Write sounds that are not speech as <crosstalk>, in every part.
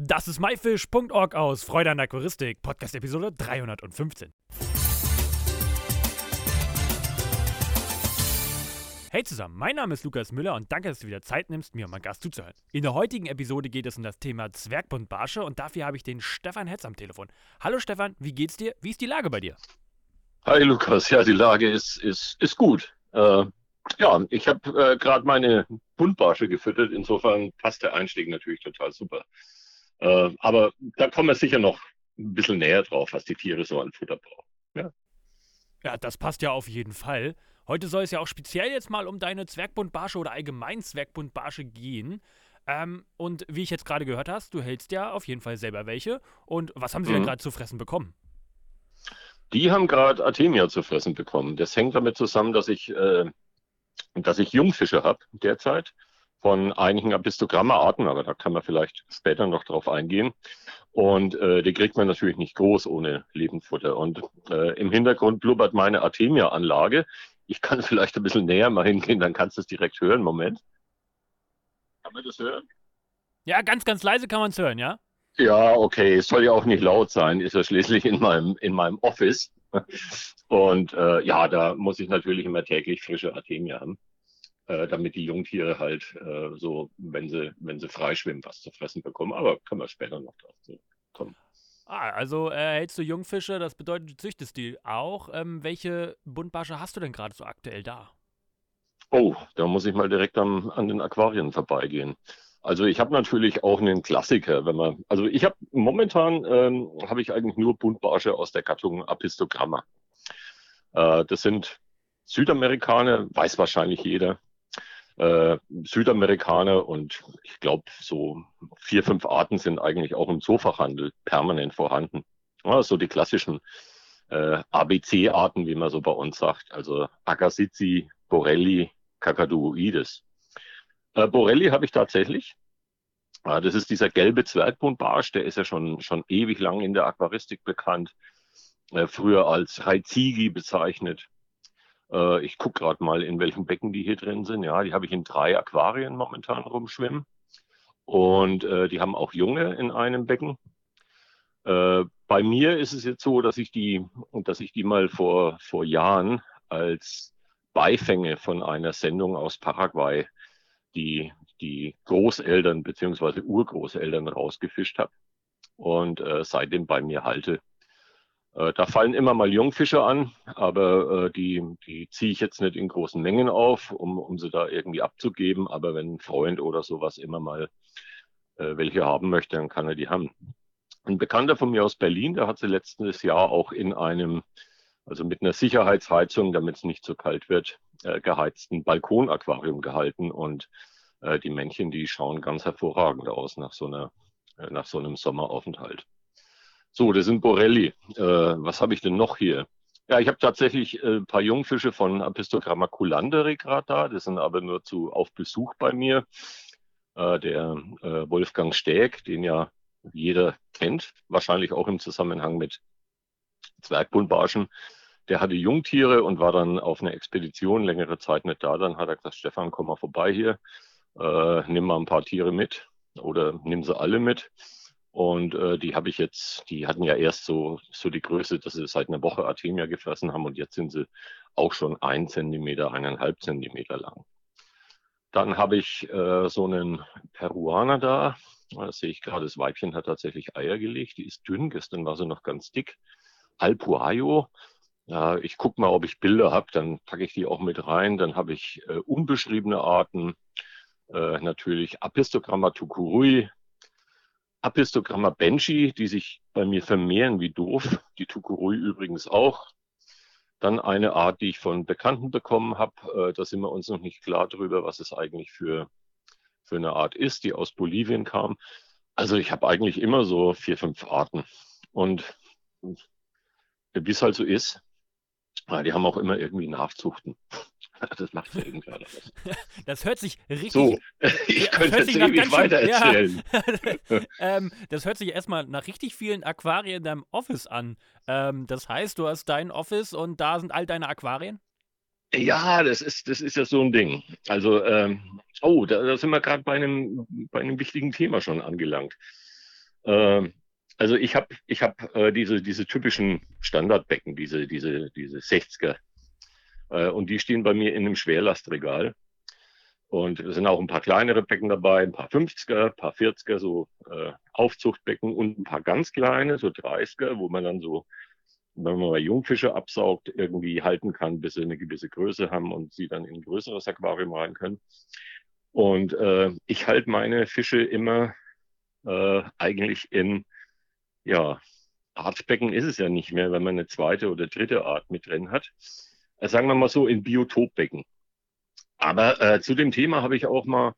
Das ist myfish.org aus Freude an Aquaristik, Podcast Episode 315. Hey zusammen, mein Name ist Lukas Müller und danke, dass du wieder Zeit nimmst, mir und meinem Gast zuzuhören. In der heutigen Episode geht es um das Thema Zwergbundbarsche und dafür habe ich den Stefan Hetz am Telefon. Hallo Stefan, wie geht's dir? Wie ist die Lage bei dir? Hi Lukas, ja, die Lage ist, ist, ist gut. Äh, ja, ich habe äh, gerade meine Buntbarsche gefüttert, insofern passt der Einstieg natürlich total super. Äh, aber da kommen wir sicher noch ein bisschen näher drauf, was die Tiere so an Futter brauchen. Ja. ja, das passt ja auf jeden Fall. Heute soll es ja auch speziell jetzt mal um deine Zwergbundbarsche oder allgemein Zwergbundbarsche gehen. Ähm, und wie ich jetzt gerade gehört hast, du hältst ja auf jeden Fall selber welche. Und was haben sie mhm. denn gerade zu fressen bekommen? Die haben gerade Artemia zu fressen bekommen. Das hängt damit zusammen, dass ich, äh, dass ich Jungfische habe derzeit von einigen Apistogramma-Arten, aber da kann man vielleicht später noch drauf eingehen. Und äh, die kriegt man natürlich nicht groß ohne Lebendfutter. Und äh, im Hintergrund blubbert meine Artemia-Anlage. Ich kann <laughs> vielleicht ein bisschen näher mal hingehen, dann kannst du es direkt hören. Moment. Kann man das hören? Ja, ganz, ganz leise kann man es hören, ja? Ja, okay. Es soll ja auch nicht laut sein. Ist ja schließlich in meinem, in meinem Office. Und äh, ja, da muss ich natürlich immer täglich frische Artemia haben damit die Jungtiere halt äh, so, wenn sie, wenn sie freischwimmen, was zu fressen bekommen. Aber können wir später noch drauf kommen. Ah, also äh, hältst du Jungfische, das bedeutet, du züchtest die auch. Ähm, welche Buntbarsche hast du denn gerade so aktuell da? Oh, da muss ich mal direkt am, an den Aquarien vorbeigehen. Also ich habe natürlich auch einen Klassiker, wenn man, also ich habe momentan ähm, habe ich eigentlich nur Buntbarsche aus der Gattung Apistogramma. Äh, das sind Südamerikaner, weiß wahrscheinlich jeder äh, Südamerikaner und ich glaube, so vier, fünf Arten sind eigentlich auch im Zoofachhandel permanent vorhanden. Ja, so die klassischen äh, ABC-Arten, wie man so bei uns sagt, also Agassizi, Borelli, Kakaduoides. Äh, Borelli habe ich tatsächlich. Äh, das ist dieser gelbe Zwergbundbarsch, der ist ja schon, schon ewig lang in der Aquaristik bekannt. Äh, früher als Raizigi bezeichnet. Äh, ich gucke gerade mal, in welchen Becken die hier drin sind. Ja, die habe ich in drei Aquarien momentan rumschwimmen. Und äh, die haben auch Junge in einem Becken. Äh, bei mir ist es jetzt so, dass ich die, dass ich die mal vor, vor Jahren als Beifänge von einer Sendung aus Paraguay, die die Großeltern bzw. Urgroßeltern rausgefischt habe und äh, seitdem bei mir halte. Äh, da fallen immer mal Jungfische an, aber äh, die, die ziehe ich jetzt nicht in großen Mengen auf, um, um sie da irgendwie abzugeben. Aber wenn ein Freund oder sowas immer mal äh, welche haben möchte, dann kann er die haben. Ein Bekannter von mir aus Berlin, der hat sie letztes Jahr auch in einem, also mit einer Sicherheitsheizung, damit es nicht zu kalt wird, geheizten Balkonaquarium gehalten. Und die Männchen, die schauen ganz hervorragend aus nach so, einer, nach so einem Sommeraufenthalt. So, das sind Borelli. Äh, was habe ich denn noch hier? Ja, ich habe tatsächlich äh, ein paar Jungfische von Apistogramma culanderi gerade da. Das sind aber nur zu auf Besuch bei mir. Äh, der äh, Wolfgang Stäg, den ja jeder kennt, wahrscheinlich auch im Zusammenhang mit Zwergbundbarschen. Der hatte Jungtiere und war dann auf einer Expedition längere Zeit nicht da. Dann hat er gesagt, Stefan, komm mal vorbei hier, äh, nimm mal ein paar Tiere mit oder nimm sie alle mit. Und äh, die habe ich jetzt, die hatten ja erst so, so die Größe, dass sie seit einer Woche Artemia gefressen haben und jetzt sind sie auch schon ein Zentimeter, eineinhalb Zentimeter lang. Dann habe ich äh, so einen Peruaner da. Da sehe ich gerade, das Weibchen hat tatsächlich Eier gelegt. Die ist dünn, gestern war sie noch ganz dick. Alpuayo. Ja, ich gucke mal, ob ich Bilder habe, dann packe ich die auch mit rein. Dann habe ich äh, unbeschriebene Arten. Äh, natürlich Apistogramma tukurui, Apistogramma benchi, die sich bei mir vermehren wie doof. Die Tukurui übrigens auch. Dann eine Art, die ich von Bekannten bekommen habe. Äh, da sind wir uns noch nicht klar drüber, was es eigentlich für, für eine Art ist, die aus Bolivien kam. Also ich habe eigentlich immer so vier, fünf Arten. Und wie es halt so ist, die haben auch immer irgendwie Nachzuchten. <laughs> Das macht ja irgendeiner was. <laughs> Das hört sich richtig. So, <laughs> ich könnte jetzt ewig weiter erzählen. Ja. ähm, das hört sich erstmal nach richtig vielen Aquarien in deinem Office an. Ähm, das heißt, du hast dein Office und da sind all deine Aquarien? Ja, das ist, das ist ja so ein Ding. Also, ähm, oh, da, da sind wir gerade bei einem, bei einem wichtigen Thema schon angelangt. Ähm, also ich habe ich hab, äh, diese, diese typischen Standardbecken, diese, diese, diese 60er. Äh, und die stehen bei mir in einem Schwerlastregal. Und es sind auch ein paar kleinere Becken dabei, ein paar 50er, ein paar 40er, so äh, Aufzuchtbecken und ein paar ganz kleine, so 30er, wo man dann so, wenn man mal Jungfische absaugt, irgendwie halten kann, bis sie eine gewisse Größe haben und sie dann in ein größeres Aquarium rein können. Und äh, ich halte meine Fische immer äh, eigentlich in, ja, Artbecken ist es ja nicht mehr, wenn man eine zweite oder dritte Art mit drin hat. Äh, sagen wir mal so in Biotopbecken. Aber äh, zu dem Thema habe ich auch mal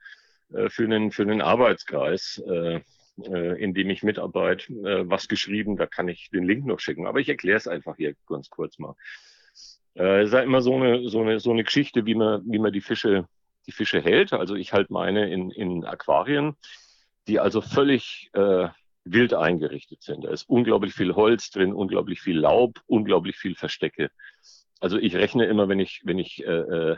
äh, für, einen, für einen Arbeitskreis, äh, äh, in dem ich mitarbeite, äh, was geschrieben. Da kann ich den Link noch schicken. Aber ich erkläre es einfach hier ganz kurz mal. Äh, es ist ja immer so eine, so, eine, so eine Geschichte, wie man, wie man die Fische, die Fische hält. Also ich halte meine in, in Aquarien, die also völlig äh, wild eingerichtet sind. Da ist unglaublich viel Holz drin, unglaublich viel Laub, unglaublich viel Verstecke. Also ich rechne immer, wenn ich, wenn ich äh, äh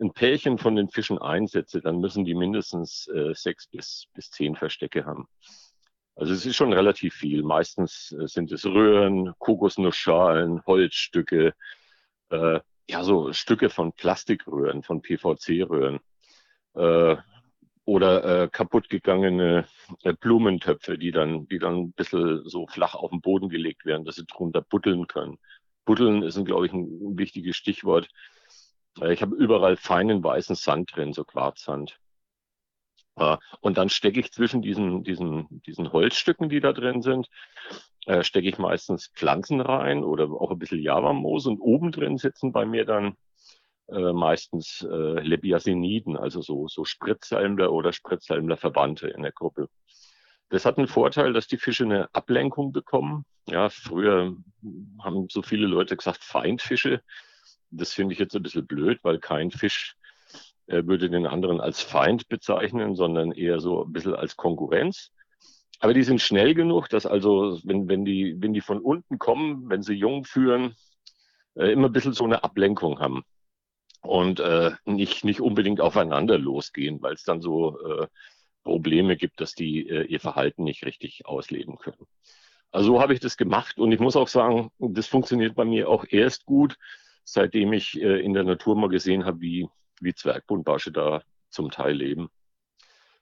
ein Pärchen von den Fischen einsetze, dann müssen die mindestens äh, sechs bis, bis zehn Verstecke haben. Also es ist schon relativ viel. Meistens äh, sind es Röhren, Kokosnussschalen, Holzstücke, äh, ja so Stücke von Plastikröhren, von PVC-Röhren äh, oder äh, kaputtgegangene äh, Blumentöpfe, die dann, die dann ein bisschen so flach auf den Boden gelegt werden, dass sie drunter buddeln können. Buddeln ist, glaube ich, ein wichtiges Stichwort. Äh, ich habe überall feinen weißen Sand drin, so Quarzsand. Äh, und dann stecke ich zwischen diesen, diesen, diesen Holzstücken, die da drin sind, äh, stecke ich meistens Pflanzen rein oder auch ein bisschen Javamoos und oben drin sitzen bei mir dann meistens Lebiasiniden, also so, so Spritzsalmler oder Spritzsalmler Verwandte in der Gruppe. Das hat einen Vorteil, dass die Fische eine Ablenkung bekommen. Ja, früher haben so viele Leute gesagt Feindfische. Das finde ich jetzt ein bisschen blöd, weil kein Fisch äh, würde den anderen als Feind bezeichnen, sondern eher so ein bisschen als Konkurrenz. Aber die sind schnell genug, dass also, wenn, wenn, die, wenn die von unten kommen, wenn sie jung führen, äh, immer ein bisschen so eine Ablenkung haben und äh, nicht, nicht unbedingt aufeinander losgehen, weil es dann so äh, Probleme gibt, dass die äh, ihr Verhalten nicht richtig ausleben können. Also so habe ich das gemacht und ich muss auch sagen, das funktioniert bei mir auch erst gut, seitdem ich äh, in der Natur mal gesehen habe, wie, wie Zwergbuntbarsche da zum Teil leben.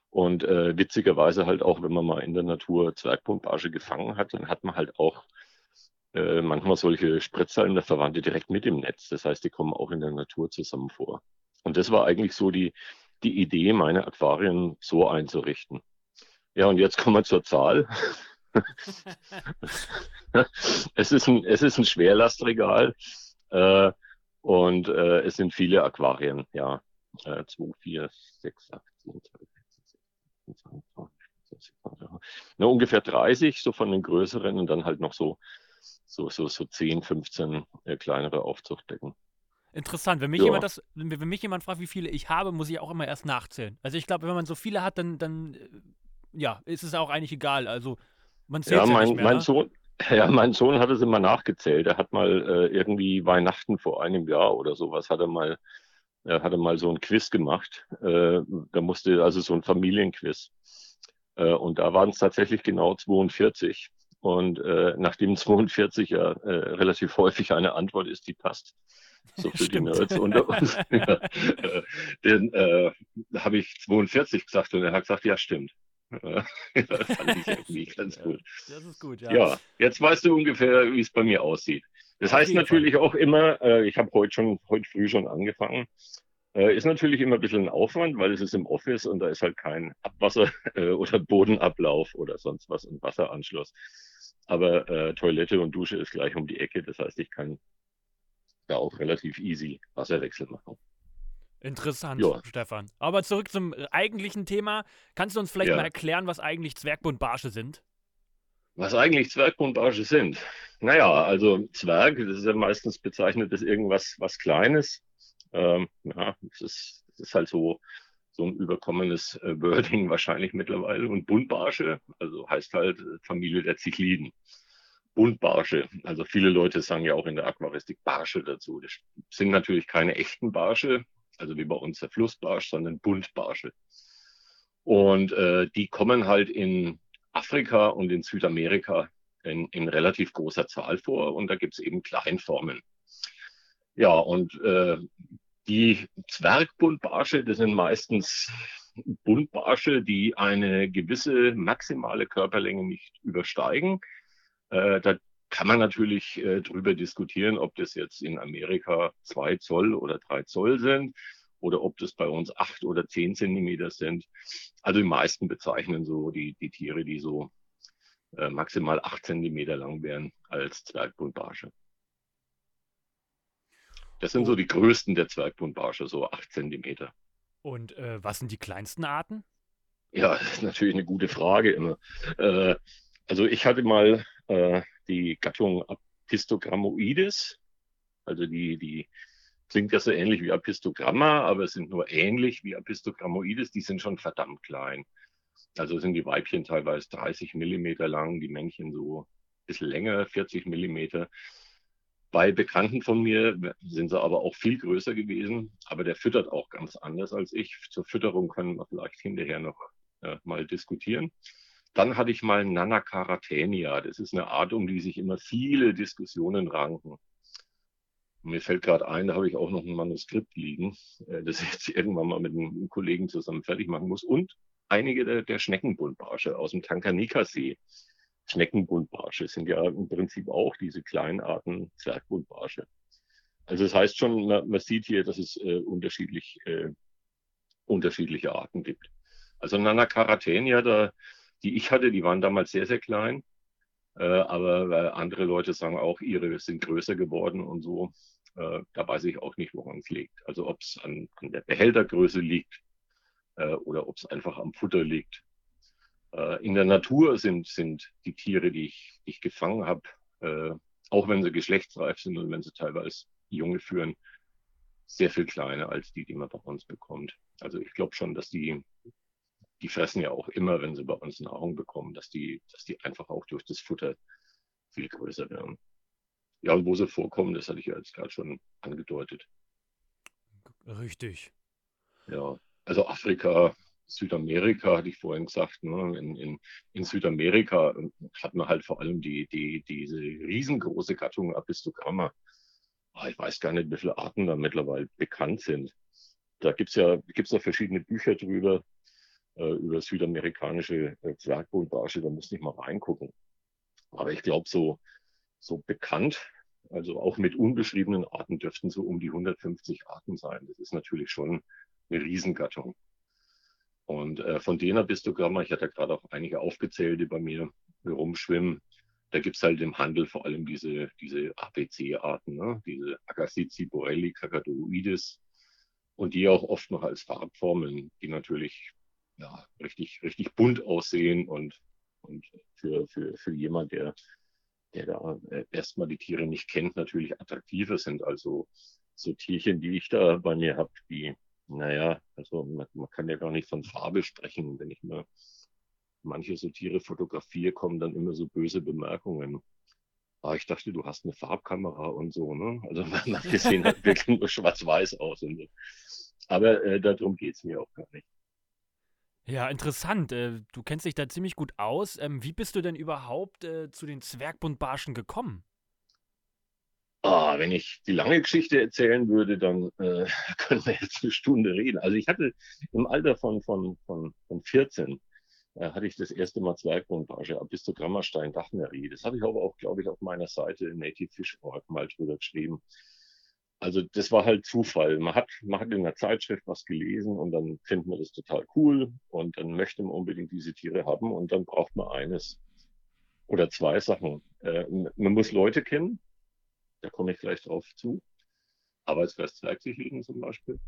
Und äh, witzigerweise halt auch, wenn man mal in der Natur Zwergbuntbarsche gefangen hat, dann hat man halt auch äh, manchmal solche Spritzsalm der Verwandte direkt mit im Netz. Das heißt, die kommen auch in der Natur zusammen vor. Und das war eigentlich so die, die Idee, meine Aquarien so einzurichten. Ja, und jetzt kommen wir zur Zahl. <laughs> es, ist ein, es ist ein Schwerlastregal. Äh, und äh, es sind viele Aquarien, ja. Äh, 2, 4, 6, 8, 10, 12, 14, 16, 17, Na, ungefähr 30, so von den größeren und dann halt noch so, so, so, so 10, 15 äh, kleinere Aufzuchtdecken. Interessant. Wenn mich, ja. jemand das, wenn, mich jemand fragt, wie viele ich habe, muss ich auch immer erst nachzählen. Also ich glaube, wenn man so viele hat, dann, dann äh, ja, ist es auch eigentlich egal. Also man zählt ja, mein, ja nicht mehr, mein ne? Sohn, <laughs> ja, mein Sohn hat es immer nachgezählt. Er hat mal äh, irgendwie Weihnachten vor einem Jahr oder sowas, hat er mal, er hatte mal so ein Quiz gemacht. Äh, da musste also so ein Familienquiz. Äh, und da waren es tatsächlich genau 42. Und äh, nachdem <laughs> 42 ja äh, relativ häufig eine Antwort ist, die passt, so für die Nerds unter <laughs> uns, ja, äh, den äh, habe ich 42 gesagt und er hat gesagt, ja, stimmt. <laughs> das fand ich irgendwie ganz gut. Das ist gut, ja. Ja, jetzt weißt du ungefähr, wie es bei mir aussieht. Das Auf heißt natürlich Fall. auch immer, äh, ich habe heute schon, heute früh schon angefangen, äh, ist natürlich immer ein bisschen ein Aufwand, weil es ist im Office und da ist halt kein Abwasser äh, oder Bodenablauf oder sonst was und Wasseranschluss. Aber äh, Toilette und Dusche ist gleich um die Ecke. Das heißt, ich kann da auch relativ easy Wasserwechsel machen. Interessant, ja. Stefan. Aber zurück zum äh, eigentlichen Thema. Kannst du uns vielleicht ja. mal erklären, was eigentlich Zwergbundbarsche sind? Was eigentlich Zwergbundbarsche sind? Naja, also Zwerg, das ist ja meistens bezeichnet als irgendwas was Kleines. Ähm, ja, es ist, das ist halt so, so ein überkommenes äh, Wording <laughs> wahrscheinlich mittlerweile. Und Buntbarsche, also heißt halt äh, Familie der Zichliden. Buntbarsche. Also viele Leute sagen ja auch in der Aquaristik Barsche dazu. Das sind natürlich keine echten Barsche, also wie bei uns der Flussbarsch, sondern Buntbarsche. Und äh, die kommen halt in Afrika und in Südamerika in, in relativ großer Zahl vor und da gibt es eben Kleinformen. Ja, und äh, die Zwergbuntbarsche, das sind meistens Buntbarsche, die eine gewisse maximale Körperlänge nicht übersteigen. Äh, da kann man natürlich äh, drüber diskutieren, ob das jetzt in Amerika zwei Zoll oder drei Zoll sind oder ob das bei uns acht oder zehn Zentimeter sind. Also die meisten bezeichnen so die, die Tiere, die so äh, maximal acht Zentimeter lang wären, als Zwergbuntbarsche. Das sind so die größten der Zwergbuntbarsche, so acht Zentimeter. Und äh, was sind die kleinsten Arten? Ja, das ist natürlich eine gute Frage immer. Äh, also ich hatte mal äh, die Gattung Apistogrammoides, also die, die klingt ja so ähnlich wie Apistogramma, aber sind nur ähnlich wie Apistogrammoides, die sind schon verdammt klein. Also sind die Weibchen teilweise 30 Millimeter lang, die Männchen so ein bisschen länger, 40 Millimeter. Bei Bekannten von mir sind sie aber auch viel größer gewesen, aber der füttert auch ganz anders als ich. Zur Fütterung können wir vielleicht hinterher noch äh, mal diskutieren. Dann hatte ich mal Nanacaratenia. Das ist eine Art, um die sich immer viele Diskussionen ranken. Mir fällt gerade ein, da habe ich auch noch ein Manuskript liegen, äh, das ich jetzt irgendwann mal mit einem Kollegen zusammen fertig machen muss. Und einige der, der Schneckenbuntbarsche aus dem Tankanika-See. Schneckenbuntbarsche sind ja im Prinzip auch diese kleinen Arten Zwergbuntbarsche. Also das heißt schon, man, man sieht hier, dass es äh, unterschiedlich, äh, unterschiedliche Arten gibt. Also Nanacaratenia, da, die ich hatte, die waren damals sehr, sehr klein. Äh, aber äh, andere Leute sagen auch, ihre sind größer geworden und so. Äh, da weiß ich auch nicht, woran es liegt. Also ob es an, an der Behältergröße liegt äh, oder ob es einfach am Futter liegt. Äh, in der Natur sind, sind die Tiere, die ich, die ich gefangen habe, äh, auch wenn sie geschlechtsreif sind und wenn sie teilweise Junge führen, sehr viel kleiner als die, die man bei uns bekommt. Also ich glaube schon, dass die, die fressen ja auch immer, wenn sie bei uns Nahrung bekommen, dass die, dass die einfach auch durch das Futter viel größer werden. Ja, und wo sie vorkommen, das hatte ich ja jetzt gerade schon angedeutet. Richtig. Ja, also Afrika, Südamerika, hatte ich vorhin gesagt, ne? in, in, in Südamerika hat man halt vor allem die, die, diese riesengroße Gattung Apistogramma. Ah, ich weiß gar nicht, wie viele Arten da mittlerweile bekannt sind. Da gibt's ja, gibt's ja verschiedene Bücher drüber, äh, über südamerikanische äh, da muss ich mal reingucken. Aber ich glaube, so, so bekannt, also auch mit unbeschriebenen Arten dürften so um die 150 Arten sein. Das ist natürlich schon eine Riesengattung. Und äh, von denen bist du mal, ich hatte gerade auch einige aufgezählt, die bei mir rumschwimmen. Da gibt's halt im Handel vor allem diese, diese APC-Arten, ne? diese Agassizi, Borelli, Cacatoides und die auch oft noch als Farbformeln, die natürlich ja, richtig, richtig bunt aussehen und, und für, für, für jemand, der, der da äh, erstmal die Tiere nicht kennt, natürlich attraktiver sind. Also so Tierchen, die ich da bei mir habe, die naja, also man, man, kann ja gar nicht von Farbe sprechen. Wenn ich mir manche so Tiere fotografiere, kommen dann immer so böse Bemerkungen. Ah, ich dachte, du hast eine Farbkamera und so, ne? Also <laughs> manche sehen halt <laughs> wirklich nur schwarz-weiß aus. Und so. Aber äh, darum geht es mir auch gar nicht. Ja, interessant. Äh, du kennst dich da ziemlich gut aus. Ähm, wie bist du denn überhaupt äh, zu den Zwergbundbarschen gekommen? Ah, wenn ich die lange Geschichte erzählen würde, dann äh, <laughs> können wir jetzt eine Stunde reden. Also ich hatte im Alter von, von, von, von 14 äh, hatte ich das erste Mal Zwergbuntbarsche, Apistogrammastein Dachnerie. Das habe ich aber auch, glaube ich, auf meiner Seite Native Fish Org mal drüber geschrieben. Also das war halt Zufall. Man hat, man hat in der Zeitschrift was gelesen und dann findet man das total cool und dann möchte man unbedingt diese Tiere haben und dann braucht man eines oder zwei Sachen. Äh, man muss Leute kennen, da komme ich gleich drauf zu. Arbeitsfest liegen zum Beispiel.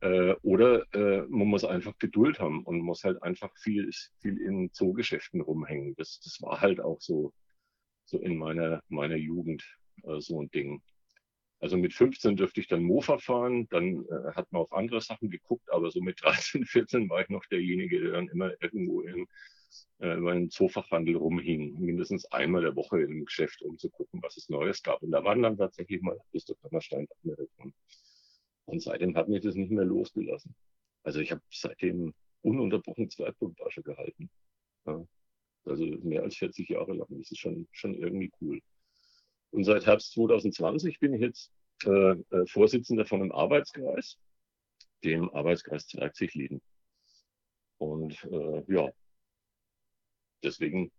Äh, oder äh, man muss einfach Geduld haben und muss halt einfach viel, viel in Zoogeschäften rumhängen. Das, das war halt auch so, so in meiner, meiner Jugend äh, so ein Ding. Also mit 15 dürfte ich dann Mofa fahren, dann äh, hat man auf andere Sachen geguckt, aber so mit 13, 14 war ich noch derjenige, der dann immer irgendwo in äh, über den Zoofachhandel rumhing, mindestens einmal der Woche im Geschäft, um zu gucken, was es Neues gab. Und da waren dann tatsächlich mal Christopher Amerika. Und seitdem hat mich das nicht mehr losgelassen. Also ich habe seitdem ununterbrochen Zwergbuntbarsche gehalten. Ja. Also mehr als 40 Jahre lang. Das ist schon, schon irgendwie cool. Und seit Herbst 2020 bin ich jetzt äh, äh, Vorsitzender von einem Arbeitskreis, dem Arbeitskreis Zwergzichliden. Und äh, ja, deswegen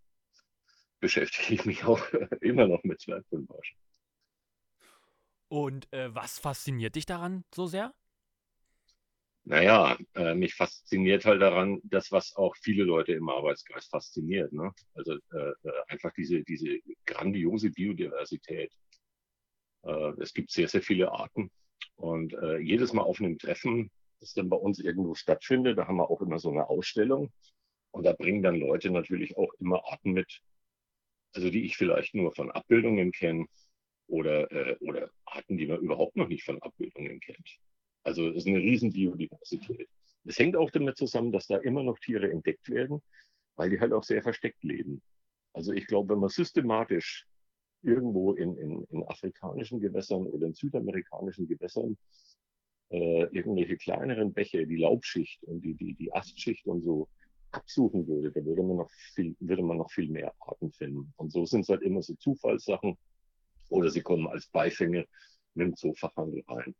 beschäftige ich mich auch <laughs> immer noch mit Zwergbullbarschen. Und äh, was fasziniert dich daran so sehr? Naja, äh, mich fasziniert halt daran, das, was auch viele Leute im Arbeitskreis fasziniert. Ne? Also äh, äh einfach diese, diese grandiose Biodiversität. Äh, es gibt sehr, sehr viele Arten. Und äh, jedes Mal auf einem Treffen, das dann bei uns irgendwo stattfindet, da haben wir auch immer so eine Ausstellung. Und da bringen dann Leute natürlich auch immer Arten mit, also die ich vielleicht nur von Abbildungen kenne oder, äh, oder Arten, die man überhaupt noch nicht von Abbildungen kennt. Also es ist eine riesen Biodiversität. Es hängt auch damit zusammen, dass da immer noch Tiere entdeckt werden, weil die halt auch sehr versteckt leben. Also ich glaube, wenn man systematisch irgendwo in, in, in afrikanischen Gewässern oder in südamerikanischen Gewässern äh, irgendwelche kleineren Bäche, die Laubschicht und die, die, die Astschicht und so absuchen würde, da würde man noch viel, würde man noch viel mehr Arten finden. Und so sind es halt immer so Zufallssachen oder sie kommen als Beifänge mit dem Zoofachhandel rein.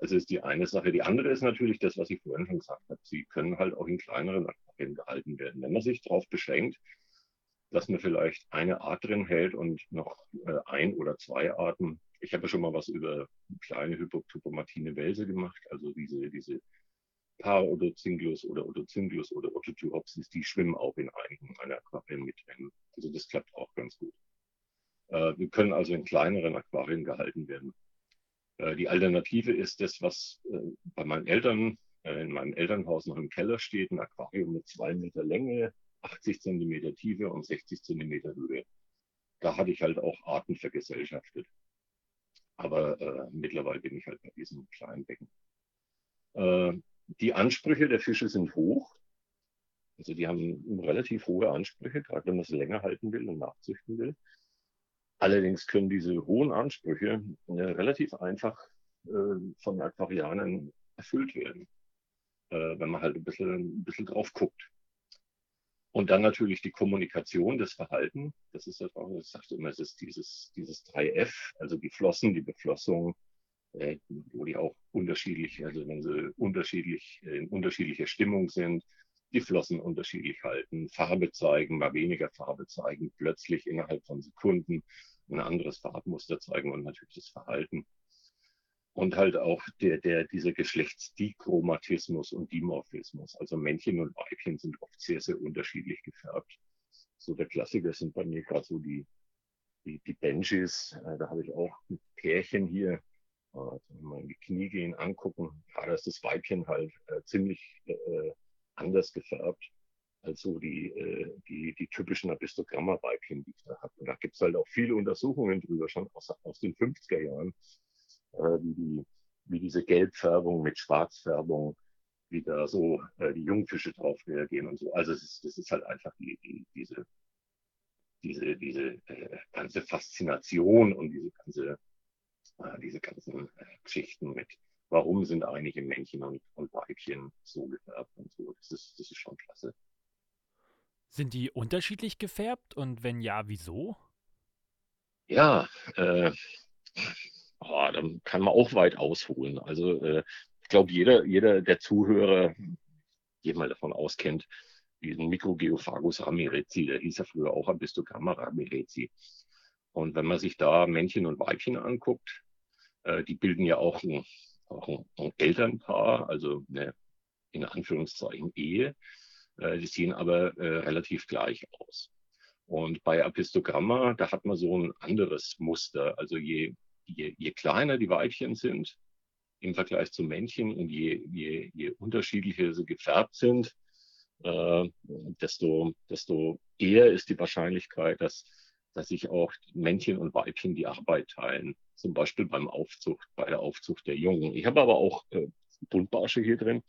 Also ist die eine Sache. Die andere ist natürlich das, was ich vorhin schon gesagt habe. Sie können halt auch in kleineren Aquarien gehalten werden. Wenn man sich darauf beschränkt, dass man vielleicht eine Art drin hält und noch äh, ein oder zwei Arten. Ich habe ja schon mal was über kleine Hypoptopomatine Welse gemacht, also diese, diese Paar-Odozinglus oder Odozinglus oder Ototyopsis, die schwimmen auch in einigen meiner Aquarien mit. Also das klappt auch ganz gut. Äh, wir können also in kleineren Aquarien gehalten werden. Äh, die Alternative ist das, was äh, bei meinen Eltern äh, in meinem Elternhaus noch im Keller steht, ein Aquarium mit zwei Meter Länge, 80 Zentimeter Tiefe und 60 Zentimeter Höhe. Da hatte ich halt auch Arten vergesellschaftet. Aber äh, mittlerweile bin ich halt bei diesem kleinen Becken. Die Ansprüche der Fische sind hoch. Also die haben relativ hohe Ansprüche, gerade wenn man sie länger halten will und nachzüchten will. Allerdings können diese hohen Ansprüche äh, relativ einfach äh, von Aquarianern erfüllt werden, äh, wenn man halt ein bisschen, ein bisschen drauf guckt. Und dann natürlich die Kommunikation, das Verhalten. Das ist das auch, ich sagte immer, es ist dieses, dieses 3F, also die Flossen, die Beflossung, äh, wo die auch unterschiedlich, also wenn sie unterschiedlich, in unterschiedlicher Stimmung sind, die Flossen unterschiedlich halten, Farbe zeigen, mal weniger Farbe zeigen, plötzlich innerhalb von Sekunden ein anderes Farbmuster zeigen und natürlich das Verhalten. Und halt auch der, der, dieser Geschlechtsdichromatismus und Dimorphismus. Also Männchen und Weibchen sind oft sehr, sehr unterschiedlich gefärbt. So der Klassiker sind bei mir gerade so die, die, die Benjis. Äh, da habe ich auch ein Pärchen hier. Äh, mal in die Knie gehen, angucken. Ja, da ist das Weibchen halt äh, ziemlich äh, anders gefärbt als so die, äh, die, die typischen Abistogramma-Weibchen, die ich da habe. Und da gibt es halt auch viele Untersuchungen drüber, schon aus, aus den 50er Jahren, äh, wie, die, wie diese Gelbfärbung mit Schwarzfärbung, wie da so äh, die Jungfische drauf reagieren und so. Also es ist, das ist halt einfach die, die, diese, diese, diese äh, ganze Faszination und diese ganze, diese ganzen äh, Geschichten mit, warum sind einige Männchen und, und Weibchen so gefärbt und so. Das ist, das ist schon klasse. Sind die unterschiedlich gefärbt und wenn ja, wieso? Ja, äh, oh, dann kann man auch weit ausholen. Also äh, ich glaube, jeder, jeder der Zuhörer, geht mal davon auskennt, diesen Microgeophagus ramirezi, der hieß ja früher auch Abistogramma ramirezi. Und wenn man sich da Männchen und Weibchen anguckt, äh, die bilden ja auch ein, auch ein, ein Elternpaar, also eine in Anführungszeichen Ehe. Äh, die sehen aber äh, relativ gleich aus. Und bei Apistogramma, da hat man so ein anderes Muster. Also je, je, je kleiner die Weibchen sind im Vergleich zu Männchen und je, je, je unterschiedlicher sie gefärbt sind, äh, desto, desto eher ist die Wahrscheinlichkeit, dass, dass sich auch Männchen und Weibchen die Arbeit teilen. Zum Beispiel beim Aufzucht, bei der Aufzucht der Jungen. Ich habe aber auch äh, Buntbarsche hier drin.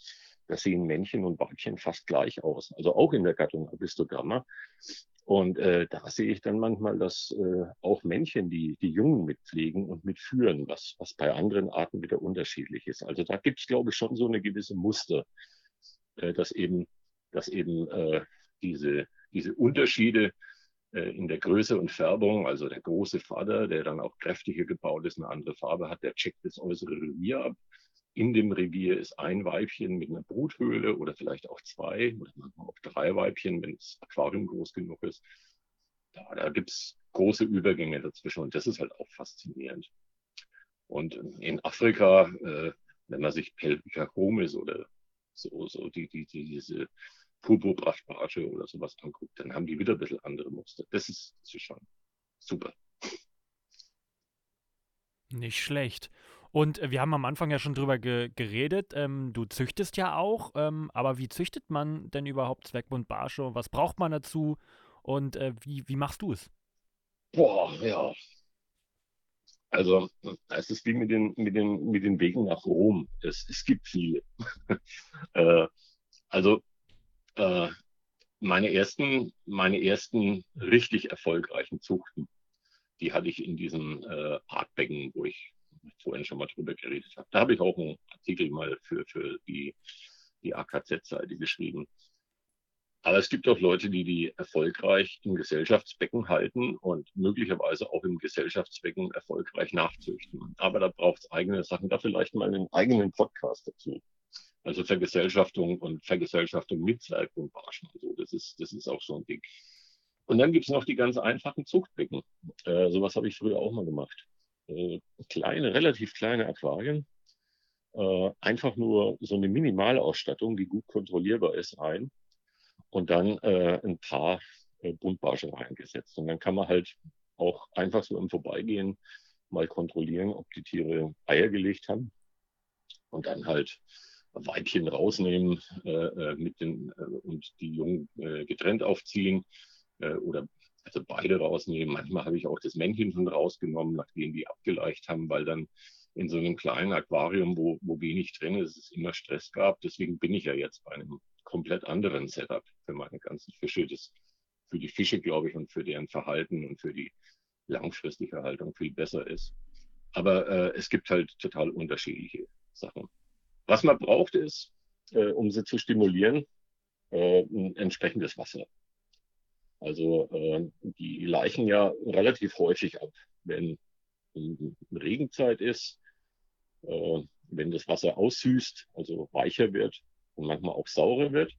Da sehen Männchen und Weibchen fast gleich aus. Also auch in der Gattung Abistogramma. Und äh, da sehe ich dann manchmal, dass äh, auch Männchen die, die Jungen mitpflegen und mitführen, was, was bei anderen Arten wieder unterschiedlich ist. Also da gibt es, glaube ich, schon so eine gewisse Muster, äh, dass eben, dass eben äh, diese, diese Unterschiede in der Größe und Färbung, also der große Vater, der dann auch kräftiger gebaut ist, eine andere Farbe hat, der checkt das äußere Revier ab. In dem Revier ist ein Weibchen mit einer Bruthöhle oder vielleicht auch zwei oder manchmal auch drei Weibchen, wenn das Aquarium groß genug ist. Da, da gibt es große Übergänge dazwischen und das ist halt auch faszinierend. Und in Afrika, äh, wenn man sich Pelvica oder so, so die, die, die, diese Purpurbrachtbarsche oder sowas anguckt, dann haben die wieder ein bisschen andere Muster. Das ist, das ist schon super. Nicht schlecht. Und äh, wir haben am Anfang ja schon drüber ge geredet. Ähm, du züchtest ja auch, ähm, aber wie züchtet man denn überhaupt Zweckbundbarsche? Was braucht man dazu? Und äh, wie, wie machst du es? Boah, ja. Also, es ist wie mit den, mit den, mit den Wegen nach Rom. Es, es gibt viele. <laughs> äh, also, äh, meine ersten, meine ersten richtig erfolgreichen Zuchten, die hatte ich in diesem äh, Parkbecken, wo ich vorhin schon mal drüber geredet habe. Da habe ich auch einen Artikel mal für, für die, die AKZ-Seite geschrieben. Aber es gibt auch Leute, die die erfolgreich im Gesellschaftsbecken halten und möglicherweise auch im Gesellschaftsbecken erfolgreich nachzüchten. Aber da braucht es eigene Sachen. Da vielleicht mal einen eigenen Podcast dazu. Also Vergesellschaftung und Vergesellschaftung mit Barschen. Also das ist, das ist auch so ein Ding. Und dann gibt es noch die ganz einfachen Zuchtbecken. Äh, sowas habe ich früher auch mal gemacht. Äh, kleine, relativ kleine Aquarien. Äh, einfach nur so eine Minimalausstattung, die gut kontrollierbar ist, rein. Und dann äh, ein paar äh, Buntbarsche reingesetzt. Und dann kann man halt auch einfach so im Vorbeigehen mal kontrollieren, ob die Tiere Eier gelegt haben. Und dann halt Weibchen rausnehmen äh, äh, mit den, äh, und die Jungen äh, getrennt aufziehen äh, oder also beide rausnehmen. Manchmal habe ich auch das Männchen schon rausgenommen, nachdem die abgeleicht haben, weil dann in so einem kleinen Aquarium, wo, wo wenig drin ist, es immer Stress gab. Deswegen bin ich ja jetzt bei einem komplett anderen Setup für meine ganzen Fische. Das für die Fische, glaube ich, und für deren Verhalten und für die langfristige Haltung viel besser ist. Aber äh, es gibt halt total unterschiedliche Sachen. Was man braucht ist, äh, um sie zu stimulieren, äh, ein entsprechendes Wasser. Also äh, die leichen ja relativ häufig ab, wenn Regenzeit ist, äh, wenn das Wasser aussüßt, also weicher wird und manchmal auch saurer wird.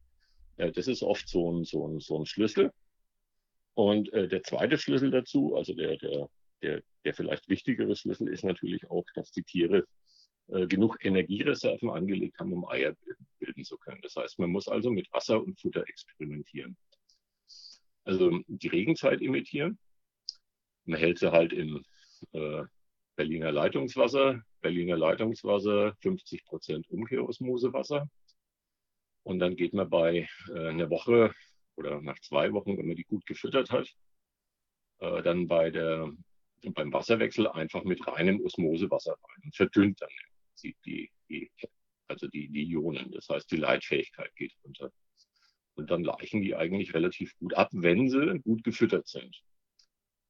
Äh, das ist oft so ein, so ein, so ein Schlüssel. Und äh, der zweite Schlüssel dazu, also der, der, der, der vielleicht wichtigere Schlüssel, ist natürlich auch, dass die Tiere genug Energiereserven angelegt haben, um Eier bilden zu können. Das heißt, man muss also mit Wasser und Futter experimentieren. Also die Regenzeit imitieren. Man hält sie halt im äh, Berliner Leitungswasser, Berliner Leitungswasser 50 Prozent Umkehrosmosewasser. Und dann geht man bei äh, einer Woche oder nach zwei Wochen, wenn man die gut gefüttert hat, äh, dann bei der, beim Wasserwechsel einfach mit reinem Osmosewasser rein und verdünnt dann die, die, die, also die, die Ionen. Das heißt, die Leitfähigkeit geht runter. Und dann leichen die eigentlich relativ gut ab, wenn sie gut gefüttert sind.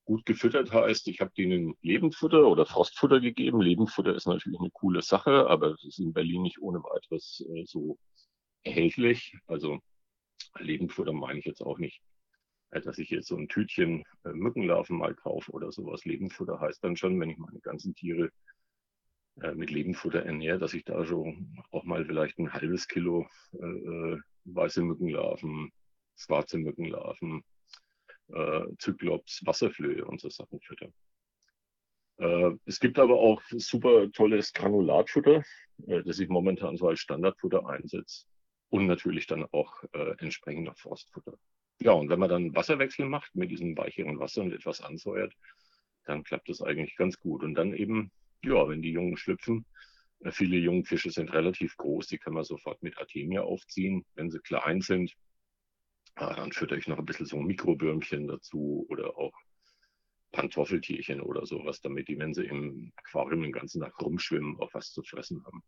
Gut gefüttert heißt, ich habe denen Lebendfutter oder Frostfutter gegeben. Lebendfutter ist natürlich eine coole Sache, aber es ist in Berlin nicht ohne weiteres äh, so erhältlich. Also Lebendfutter meine ich jetzt auch nicht, äh, dass ich jetzt so ein Tütchen äh, Mückenlarven mal kaufe oder sowas. Lebendfutter heißt dann schon, wenn ich meine ganzen Tiere äh, mit Lebendfutter ernähre, dass ich da schon auch mal vielleicht ein halbes Kilo äh, äh, weiße Mückenlarven, schwarze Mückenlarven, äh, Zyklops, Wasserflöhe und so Sachen fütter. Äh, es gibt aber auch super tolles Granulatfutter, das ich momentan so als Standardfutter einsetze und natürlich dann auch entsprechend noch Forstfutter. Ja, und wenn man dann Wasserwechsel macht mit diesem weicheren Wasser und etwas ansäuert, dann klappt das eigentlich ganz gut. Und dann eben ja, wenn die Jungen schlüpfen, äh, viele Jungfische sind relativ groß, die kann man sofort mit Artemia aufziehen. Wenn sie klein sind, äh, dann fütter ich noch ein bisschen so Mikrobürmchen dazu oder auch Pantoffeltierchen oder sowas, damit die, wenn sie im Aquarium den ganzen Tag rumschwimmen, auch was zu fressen haben.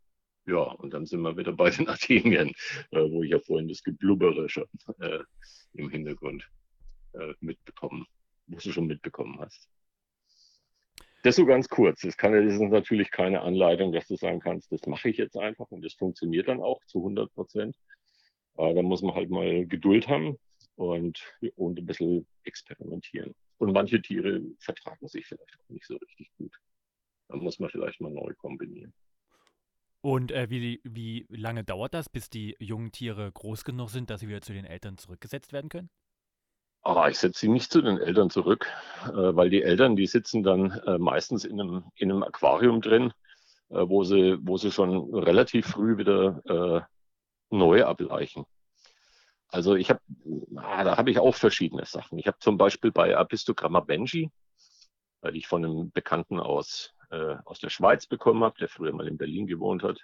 Ja, und dann sind wir wieder bei den <laughs> Artemien, äh, wo ich ja vorhin das Geblubbere schon äh, im Hintergrund äh, mitbekommen, wo du schon mitbekommen hast. Das so ganz kurz. Das, kann, das ist natürlich keine Anleitung, dass du sagen kannst, das mache ich jetzt einfach und das funktioniert dann auch zu 100 Prozent. Aber da muss man halt mal Geduld haben und, und ein bisschen experimentieren. Und manche Tiere vertragen sich vielleicht auch nicht so richtig gut. Da muss man vielleicht mal neu kombinieren. Und äh, wie, wie lange dauert das, bis die jungen Tiere groß genug sind, dass sie wieder zu den Eltern zurückgesetzt werden können? Ah, ich setze sie nicht zu den Eltern zurück, äh, weil die Eltern, die sitzen dann äh, meistens in einem, in einem Aquarium drin, äh, wo, sie, wo sie schon relativ früh wieder neu ableichen. Also ich habe, ah, da habe ich auch verschiedene Sachen. Ich habe zum Beispiel bei Apistogramma benji, die ich von einem Bekannten aus, äh, aus der Schweiz bekommen habe, der früher mal in Berlin gewohnt hat,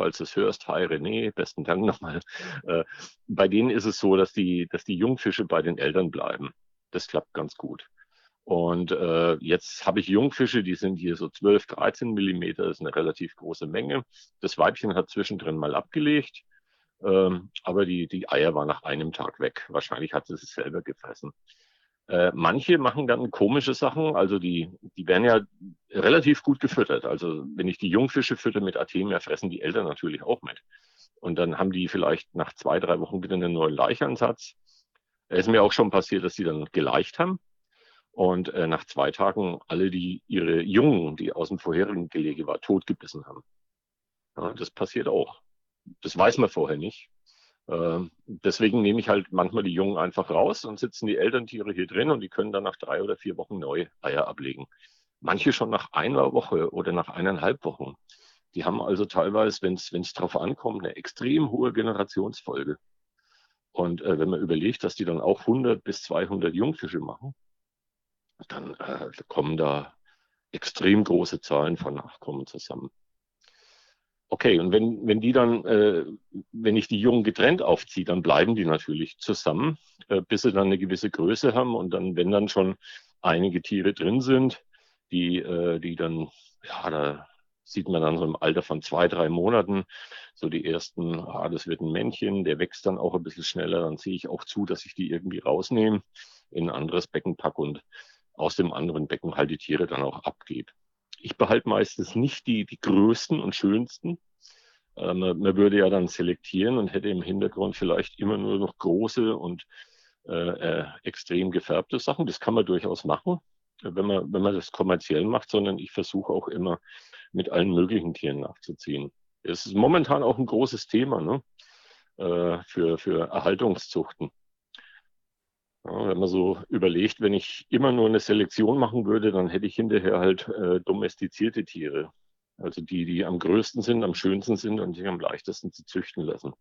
falls du es hörst, hi René, besten Dank nochmal. Äh, bei denen ist es so, dass die, dass die Jungfische bei den Eltern bleiben. Das klappt ganz gut. Und äh, jetzt habe ich Jungfische, die sind hier so 12, 13 Millimeter, ist eine relativ große Menge. Das Weibchen hat zwischendrin mal abgelegt, ähm, aber die, die Eier waren nach einem Tag weg. Wahrscheinlich hat sie es selber gefressen. Äh, manche machen dann komische Sachen, also die, die werden ja relativ gut gefüttert. Also wenn ich die Jungfische fütter mit Artemia, fressen die Eltern natürlich auch mit. Und dann haben die vielleicht nach zwei, drei Wochen wieder einen neuen Laichansatz. Es ist mir auch schon passiert, dass die dann geleicht haben und äh, nach zwei Tagen alle, die ihre Jungen, die aus dem vorherigen Gelege war, totgebissen haben. Ja, das passiert auch. Das weiß man vorher nicht. Ähm, deswegen nehme ich halt manchmal die Jungen einfach raus und sitzen die Elterntiere hier drin und die können dann nach drei oder vier Wochen neue Eier ablegen. Manche schon nach einer Woche oder nach eineinhalb Wochen. Die haben also teilweise, wenn es drauf ankommt, eine extrem hohe Generationsfolge. Und äh, wenn man überlegt, dass die dann auch 100 bis 200 Jungfische machen, dann äh, kommen da extrem große Zahlen von Nachkommen zusammen. Okay, und wenn, wenn die dann, äh, wenn ich die Jungen getrennt aufziehe, dann bleiben die natürlich zusammen, äh, bis sie dann eine gewisse Größe haben und dann, wenn dann schon einige Tiere drin sind, die, äh, die dann, ja, da sieht man dann so im Alter von zwei, drei Monaten so die ersten, ah, das wird ein Männchen, der wächst dann auch ein bisschen schneller, dann sehe ich auch zu, dass ich die irgendwie rausnehme, in ein anderes Becken packe und aus dem anderen Becken halt die Tiere dann auch abgebe ich behalte meistens nicht die, die größten und schönsten. Äh, man, man, würde ja dann selektieren und hätte im Hintergrund vielleicht immer nur noch große und äh, äh, extrem gefärbte Sachen. Das kann man durchaus machen, wenn man, wenn man das kommerziell macht, sondern ich versuche auch immer mit allen möglichen Tieren nachzuziehen. Es ist momentan auch ein großes Thema ne? äh, für, für Erhaltungszuchten. Ja, wenn man so überlegt, wenn ich immer nur eine Selektion machen würde, dann hätte ich hinterher halt äh, domestizierte Tiere. Also die, die am größten sind, am schönsten sind und sich am leichtesten zu züchten lassen.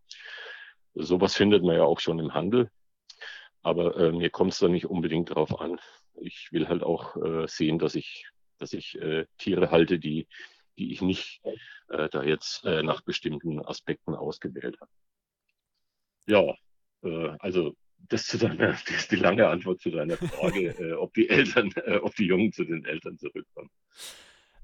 Sowas findet man ja auch schon im Handel. Aber äh, mir kommt es da nicht unbedingt drauf an. Ich will halt auch äh, sehen, dass ich, dass ich äh, Tiere halte, die, die ich nicht äh, da jetzt äh, nach bestimmten Aspekten ausgewählt habe. Ja, äh, also das, zu deiner, <laughs> das ist die lange Antwort zu deiner Frage, <laughs> äh, ob die Eltern, äh, ob die Jungen zu den Eltern zurückkommen.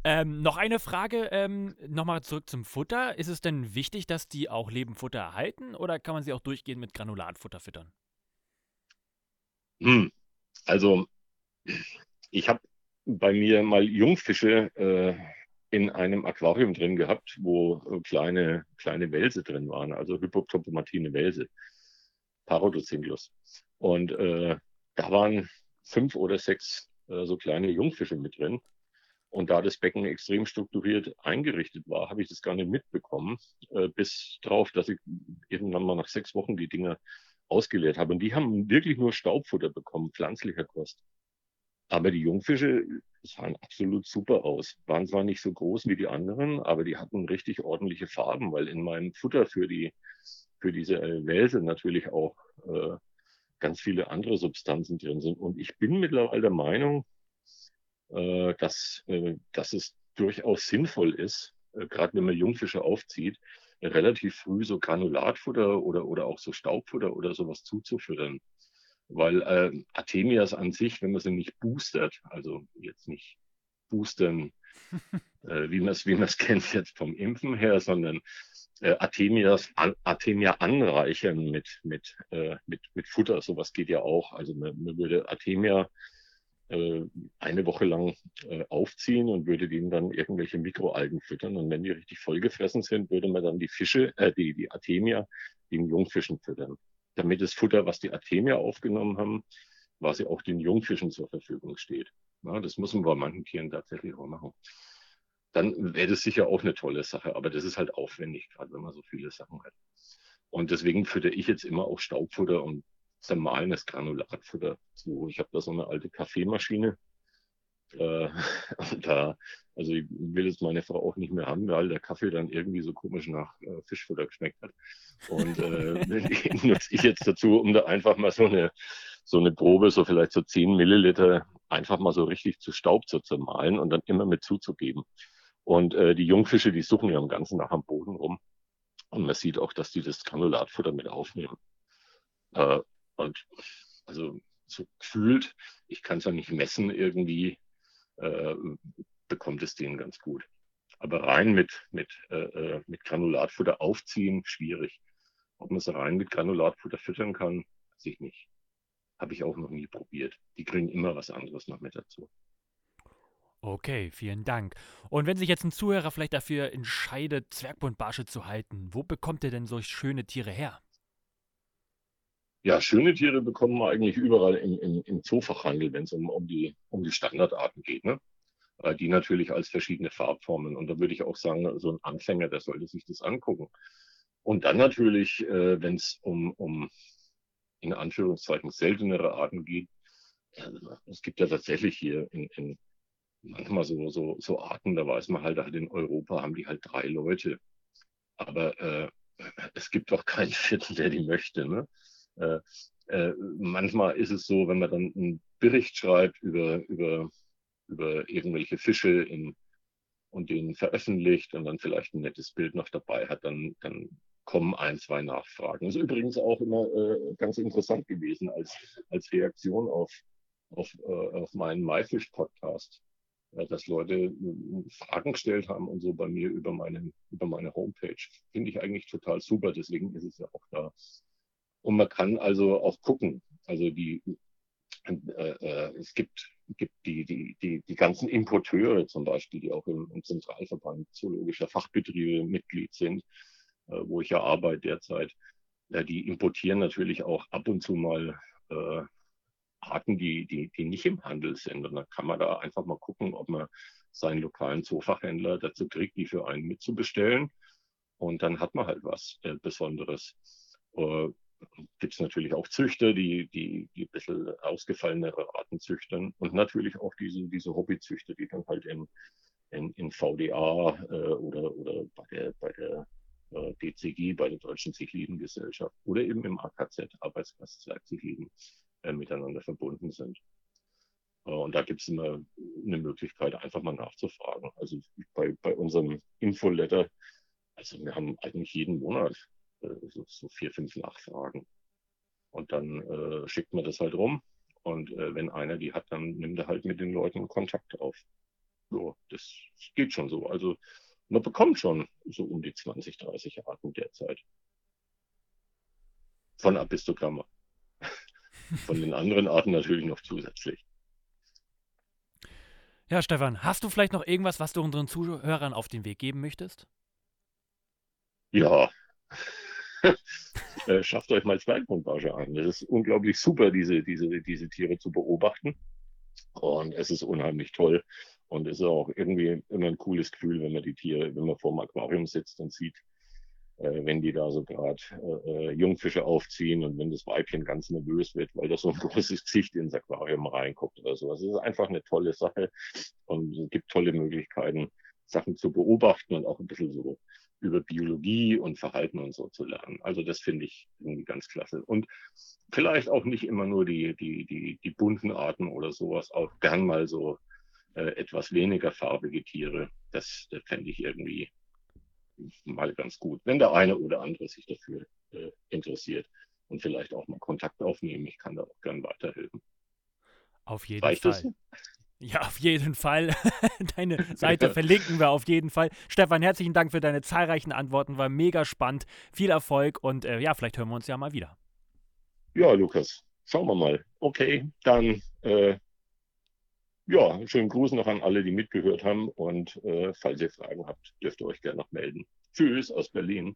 Ähm, noch eine Frage, ähm, nochmal zurück zum Futter. Ist es denn wichtig, dass die auch Lebenfutter erhalten oder kann man sie auch durchgehend mit Granulatfutter füttern? Hm. Also, ich habe bei mir mal Jungfische äh, in einem Aquarium drin gehabt, wo äh, kleine, kleine Welse drin waren, also Hypotopomatine Welse. Parodocynglus. Und äh, da waren fünf oder sechs äh, so kleine Jungfische mit drin. Und da das Becken extrem strukturiert eingerichtet war, habe ich das gar nicht mitbekommen, äh, bis drauf, dass ich irgendwann mal nach sechs Wochen die Dinger ausgeleert habe. Und die haben wirklich nur Staubfutter bekommen, pflanzlicher Kost. Aber die Jungfische sahen absolut super aus. Waren zwar nicht so groß wie die anderen, aber die hatten richtig ordentliche Farben, weil in meinem Futter für die für diese Welse natürlich auch äh, ganz viele andere Substanzen drin sind. Und ich bin mittlerweile der Meinung, äh, dass, äh, dass es durchaus sinnvoll ist, äh, gerade wenn man Jungfische aufzieht, relativ früh so Granulatfutter oder, oder auch so Staubfutter oder sowas zuzufüttern. Weil äh, Artemias an sich, wenn man sie nicht boostert, also jetzt nicht boostern, <laughs> äh, wie man es wie <laughs> kennt jetzt vom Impfen her, sondern äh, Artemias, Artemia anreichern mit, mit, äh, mit, mit Futter. Sowas geht ja auch. Also man, man würde Artemia äh, eine Woche lang äh, aufziehen und würde denen dann irgendwelche Mikroalgen füttern. Und wenn die richtig vollgefressen sind, würde man dann die Fische, äh, die, die Artemia, den Jungfischen füttern. damit das Futter, was die Artemia aufgenommen haben, quasi auch den Jungfischen zur Verfügung steht. Ja, das muss man bei manchen Tieren tatsächlich auch machen. Dann wäre das sicher auch eine tolle Sache, aber das ist halt aufwendig, gerade wenn man so viele Sachen hat. Und deswegen fütter ich jetzt immer auch Staubfutter und zermahlenes Granulatfutter zu. Ich habe da so eine alte Kaffeemaschine. Äh, <laughs> da, also ich will es meine Frau auch nicht mehr haben, weil der Kaffee dann irgendwie so komisch nach äh, Fischfutter geschmeckt hat. Und äh, <laughs> <laughs> nutze ich jetzt dazu, um da einfach mal so eine, so eine Probe, so vielleicht so 10 Milliliter, einfach mal so richtig zu Staub zu zermahlen und dann immer mit zuzugeben. Und äh, die Jungfische, die suchen ja am ganzen Tag am Boden rum. Und man sieht auch, dass die das Granulatfutter mit aufnehmen. Äh, und also so gefühlt, ich kann es ja nicht messen irgendwie, äh, bekommt es denen ganz gut. Aber rein mit, mit, äh, äh mit Granulatfutter aufziehen, schwierig. Ob man es rein mit Granulatfutter füttern kann, weiß ich nicht. Habe ich auch noch nie probiert. Die kriegen immer was anderes noch mit dazu. Okay, vielen Dank. Und wenn sich jetzt ein Zuhörer vielleicht dafür entscheidet, Zwergbundbarsche zu halten, wo bekommt er denn solch schöne Tiere her? Ja, schöne Tiere bekommen wir eigentlich überall im, im, im Zoofachhandel, wenn es um, um, die, um die Standardarten geht. Ne? Äh, die natürlich als verschiedene Farbformen. Und da würde ich auch sagen, so ein Anfänger, der sollte sich das angucken. Und dann natürlich, äh, wenn es um, um in Anführungszeichen seltenere Arten geht, äh, es gibt ja tatsächlich hier in, in manchmal so, so, so Arten, da weiß man halt, halt in Europa haben die halt drei Leute. Aber äh, es gibt doch keinen vierten, der die möchte. Ne? Äh, äh, manchmal ist es so, wenn man dann einen Bericht schreibt über, über, über irgendwelche Fische in, und den veröffentlicht und dann vielleicht ein nettes Bild noch dabei hat, dann, dann kommen ein, zwei Nachfragen. Das ist übrigens auch immer äh, ganz interessant gewesen als, als Reaktion auf, auf, äh, auf meinen MyFish-Podcast, äh, dass Leute äh, Fragen gestellt haben und so bei mir über meine, über meine Homepage. Finde ich eigentlich total super, deswegen ist es ja auch da. Und man kann also auch gucken. Also die, äh, äh, es gibt, gibt die, die, die, die ganzen Importeure zum Beispiel, die auch im, im Zentralverband zoologischer Fachbetriebe Mitglied sind, äh, wo ich ja arbeite derzeit. Ja, die importieren natürlich auch ab und zu mal äh, Arten, die, die, die nicht im Handel sind. Und dann kann man da einfach mal gucken, ob man seinen lokalen Zoofachhändler dazu kriegt, die für einen mitzubestellen. Und dann hat man halt was äh, Besonderes. Äh, gibt es natürlich auch Züchter, die, die, die ein bisschen ausgefallenere Arten züchtern und natürlich auch diese, diese Hobbyzüchter, die dann halt in, in, in VDA äh, oder, oder bei der, bei der äh, DCG, bei der Deutschen Zichlidengesellschaft oder eben im AKZ, Arbeitskreis Zichliden, äh, miteinander verbunden sind. Äh, und da gibt es immer eine Möglichkeit, einfach mal nachzufragen. Also bei, bei unserem Infoletter, also wir haben eigentlich jeden Monat äh, so, so, vier, fünf Nachfragen. Und dann schickt man das halt rum. Und wenn einer die hat, dann nimmt er halt mit den Leuten Kontakt auf. So, das geht schon so. Also man bekommt schon so um die 20, 30 Arten derzeit. Von Apistogramma. Von den anderen Arten natürlich noch zusätzlich. Ja, Stefan, hast du vielleicht noch irgendwas, was du unseren Zuhörern auf den Weg geben möchtest? Ja, <laughs> Äh, schafft euch mal Zwergmundbarsche an. Das ist unglaublich super, diese, diese, diese Tiere zu beobachten. Und es ist unheimlich toll. Und es ist auch irgendwie immer ein cooles Gefühl, wenn man die Tiere, wenn man vor dem Aquarium sitzt und sieht, wenn die da so gerade äh, äh, Jungfische aufziehen und wenn das Weibchen ganz nervös wird, weil das so ein <laughs> großes Gesicht ins Aquarium reinguckt oder so. Es ist einfach eine tolle Sache und es gibt tolle Möglichkeiten, Sachen zu beobachten und auch ein bisschen so über Biologie und Verhalten und so zu lernen. Also das finde ich irgendwie ganz klasse. Und vielleicht auch nicht immer nur die, die, die, die bunten Arten oder sowas, auch gern mal so äh, etwas weniger farbige Tiere. Das, das fände ich irgendwie mal ganz gut, wenn der eine oder andere sich dafür äh, interessiert und vielleicht auch mal Kontakt aufnehmen. Ich kann da auch gern weiterhelfen. Auf jeden Reicht Fall. Das? Ja, auf jeden Fall. <laughs> Deine Seite <laughs> verlinken wir auf jeden Fall. Stefan, herzlichen Dank für deine zahlreichen Antworten. War mega spannend. Viel Erfolg und äh, ja, vielleicht hören wir uns ja mal wieder. Ja, Lukas, schauen wir mal. Okay, dann äh, ja, schönen Gruß noch an alle, die mitgehört haben. Und äh, falls ihr Fragen habt, dürft ihr euch gerne noch melden. Tschüss aus Berlin.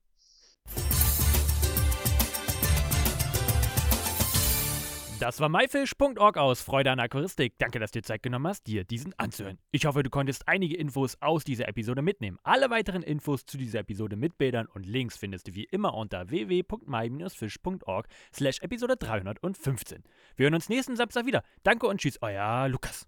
Das war myfish.org aus Freude an Aquaristik. Danke, dass du dir Zeit genommen hast, dir diesen anzuhören. Ich hoffe, du konntest einige Infos aus dieser Episode mitnehmen. Alle weiteren Infos zu dieser Episode mit Bildern und Links findest du wie immer unter www.my-fish.org slash Episode 315. Wir hören uns nächsten Samstag wieder. Danke und tschüss, euer Lukas.